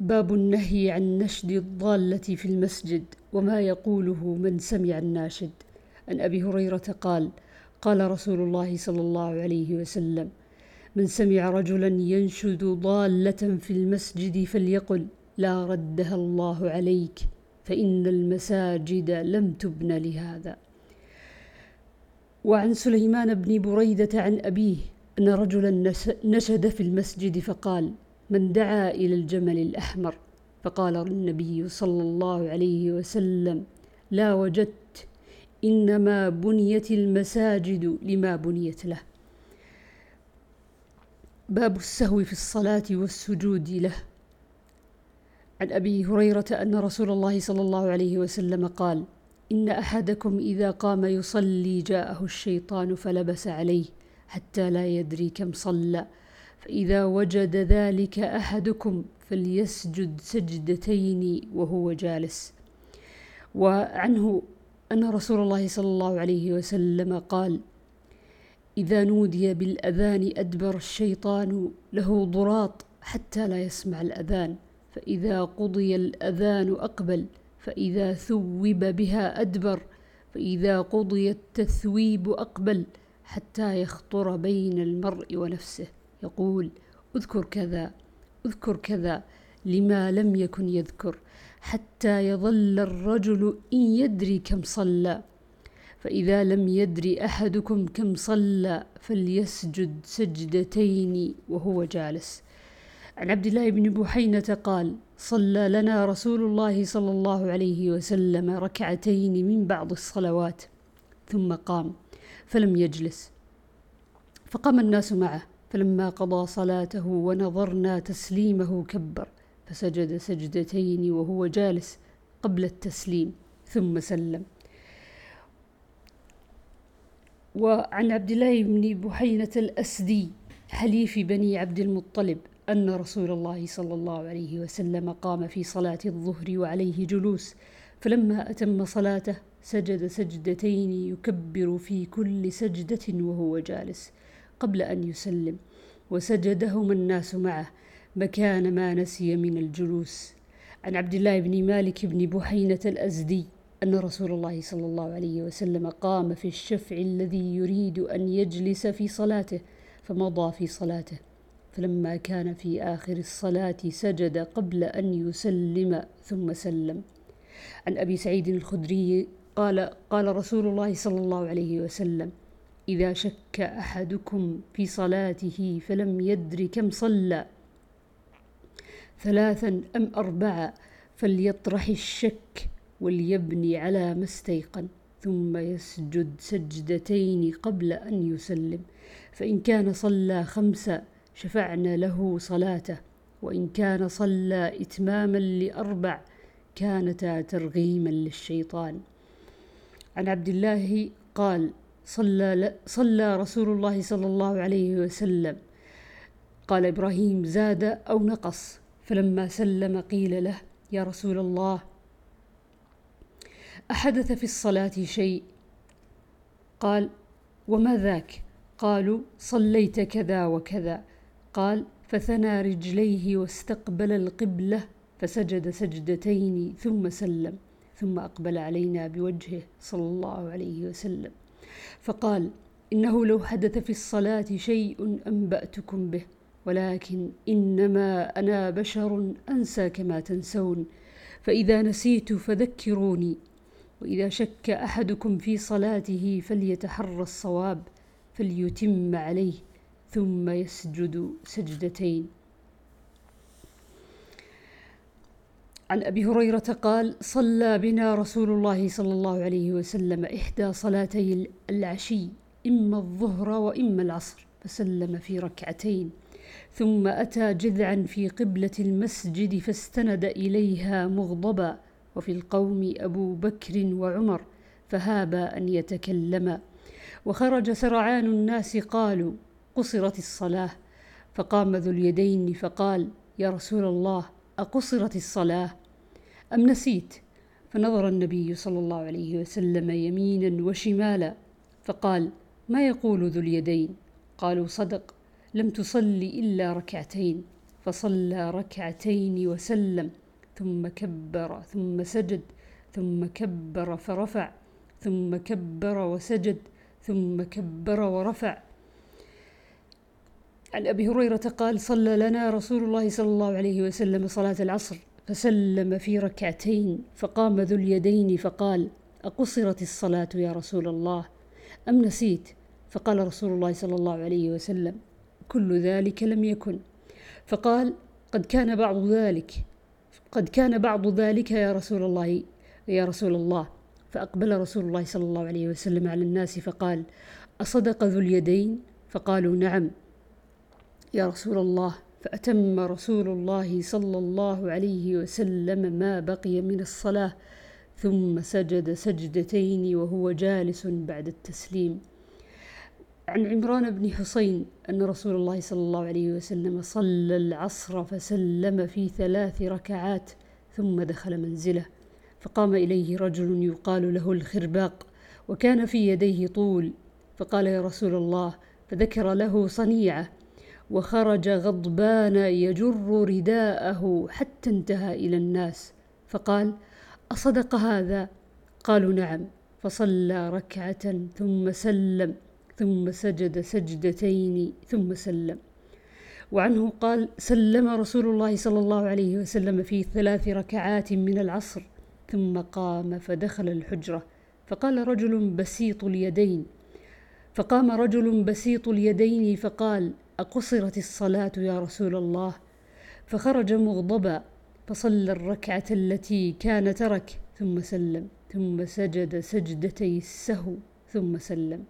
باب النهي عن نشد الضالة في المسجد وما يقوله من سمع الناشد. عن أبي هريرة قال قال رسول الله صلى الله عليه وسلم من سمع رجلا ينشد ضالة في المسجد فليقل لا ردها الله عليك فإن المساجد لم تبن لهذا. وعن سليمان بن بريدة عن أبيه أن رجلا نشد في المسجد فقال من دعا إلى الجمل الأحمر. فقال النبي صلى الله عليه وسلم لا وجدت إنما بنيت المساجد لما بنيت له. باب السهو في الصلاة والسجود له. عن أبي هريرة أن رسول الله صلى الله عليه وسلم قال إن أحدكم إذا قام يصلي جاءه الشيطان فلبس عليه حتى لا يدري كم صلى. فإذا وجد ذلك أحدكم فليسجد سجدتين وهو جالس. وعنه أن رسول الله صلى الله عليه وسلم قال إذا نودي بالأذان أدبر الشيطان له ضراط حتى لا يسمع الأذان فإذا قضي الأذان أقبل فإذا ثوب بها أدبر فإذا قضي التثويب أقبل حتى يخطر بين المرء ونفسه. يقول اذكر كذا اذكر كذا لما لم يكن يذكر حتى يظل الرجل إن يدري كم صلى. فإذا لم يدري أحدكم كم صلى فليسجد سجدتين وهو جالس. عن عبد الله بن بحينة قال صلى لنا رسول الله صلى الله عليه وسلم ركعتين من بعض الصلوات ثم قام فلم يجلس. فقام الناس معه. فلما قضى صلاته ونظرنا تسليمه كبر فسجد سجدتين وهو جالس قبل التسليم ثم سلم. وعن عبد الله بن بحينة الأسدي حليف بني عبد المطلب أن رسول الله صلى الله عليه وسلم قام في صلاة الظهر وعليه جلوس فلما أتم صلاته سجد سجدتين يكبر في كل سجدة وهو جالس. قبل أن يسلم وسجدهما الناس معه مكان ما نسي من الجلوس. عن عبد الله بن مالك بن بحينة الأزدي أن رسول الله صلى الله عليه وسلم قام في الشفع الذي يريد أن يجلس في صلاته فمضى في صلاته. فلما كان في آخر الصلاة سجد قبل أن يسلم ثم سلم. عن أبي سعيد الخدري قال قال رسول الله صلى الله عليه وسلم إذا شك أحدكم في صلاته فلم يدر كم صلى ثلاثا أم أربعة فليطرح الشك وليبني على ما استيقن ثم يسجد سجدتين قبل أن يسلم. فإن كان صلى خمسة شفعنا له صلاته وإن كان صلى إتماما لأربع كانتا ترغيما للشيطان. عن عبد الله قال صلى, صلى رسول الله صلى الله عليه وسلم. قال إبراهيم زاد أو نقص فلما سلم قيل له يا رسول الله أحدث في الصلاة شيء؟ قال وما ذاك؟ قالوا صليت كذا وكذا. قال فثنى رجليه واستقبل القبلة فسجد سجدتين ثم سلم ثم أقبل علينا بوجهه صلى الله عليه وسلم. فقال إنه لو حدث في الصلاة شيء أنبأتكم به ولكن إنما أنا بشر أنسى كما تنسون فإذا نسيت فذكروني وإذا شك أحدكم في صلاته فليتحرى الصواب فليتم عليه ثم يسجد سجدتين. عن أبي هريرة قال صلى بنا رسول الله صلى الله عليه وسلم إحدى صلاتي العشي إما الظهر وإما العصر فسلم في ركعتين ثم أتى جذعا في قبلة المسجد فاستند إليها مغضبا وفي القوم أبو بكر وعمر فهابا أن يتكلما وخرج سرعان الناس قالوا قصرت الصلاة. فقام ذو اليدين فقال يا رسول الله أقصرت الصلاة أم نسيت؟ فنظر النبي صلى الله عليه وسلم يمينا وشمالا فقال ما يقول ذو اليدين؟ قالوا صدق لم تصل إلا ركعتين. فصلى ركعتين وسلم ثم كبر ثم سجد ثم كبر فرفع ثم كبر وسجد ثم كبر ورفع. عن أبي هريرة قال صلى لنا رسول الله صلى الله عليه وسلم صلاة العصر فسلم في ركعتين فقام ذو اليدين فقال أقصرت الصلاة يا رسول الله؟ أم نسيت؟ فقال رسول الله صلى الله عليه وسلم كل ذلك لم يكن. فقال قد كان بعض ذلك قد كان بعض ذلك يا رسول الله يا رسول الله. فأقبل رسول الله صلى الله عليه وسلم على الناس فقال أصدق ذو اليدين؟ فقالوا نعم. يا رسول الله فأتم رسول الله صلى الله عليه وسلم ما بقي من الصلاة ثم سجد سجدتين وهو جالس بعد التسليم. عن عمران بن حسين أن رسول الله صلى الله عليه وسلم صلى العصر فسلم في ثلاث ركعات ثم دخل منزله فقام إليه رجل يقال له الخرباق وكان في يديه طول فقال يا رسول الله فذكر له صنيعة وخرج غضبان يجر رداءه حتى انتهى إلى الناس. فقال أصدق هذا؟ قالوا نعم. فصلى ركعة ثم سلم ثم سجد سجدتين ثم سلم. وعنه قال سلم رسول الله صلى الله عليه وسلم في ثلاث ركعات من العصر ثم قام فدخل الحجرة. فقال رجل بسيط اليدين. فقام رجل بسيط اليدين فقال أقصرت الصلاة يا رسول الله؟ فخرج مغضبا فصلى الركعة التي كان ترك ثم سلم ثم سجد سجدتي السهو ثم سلم.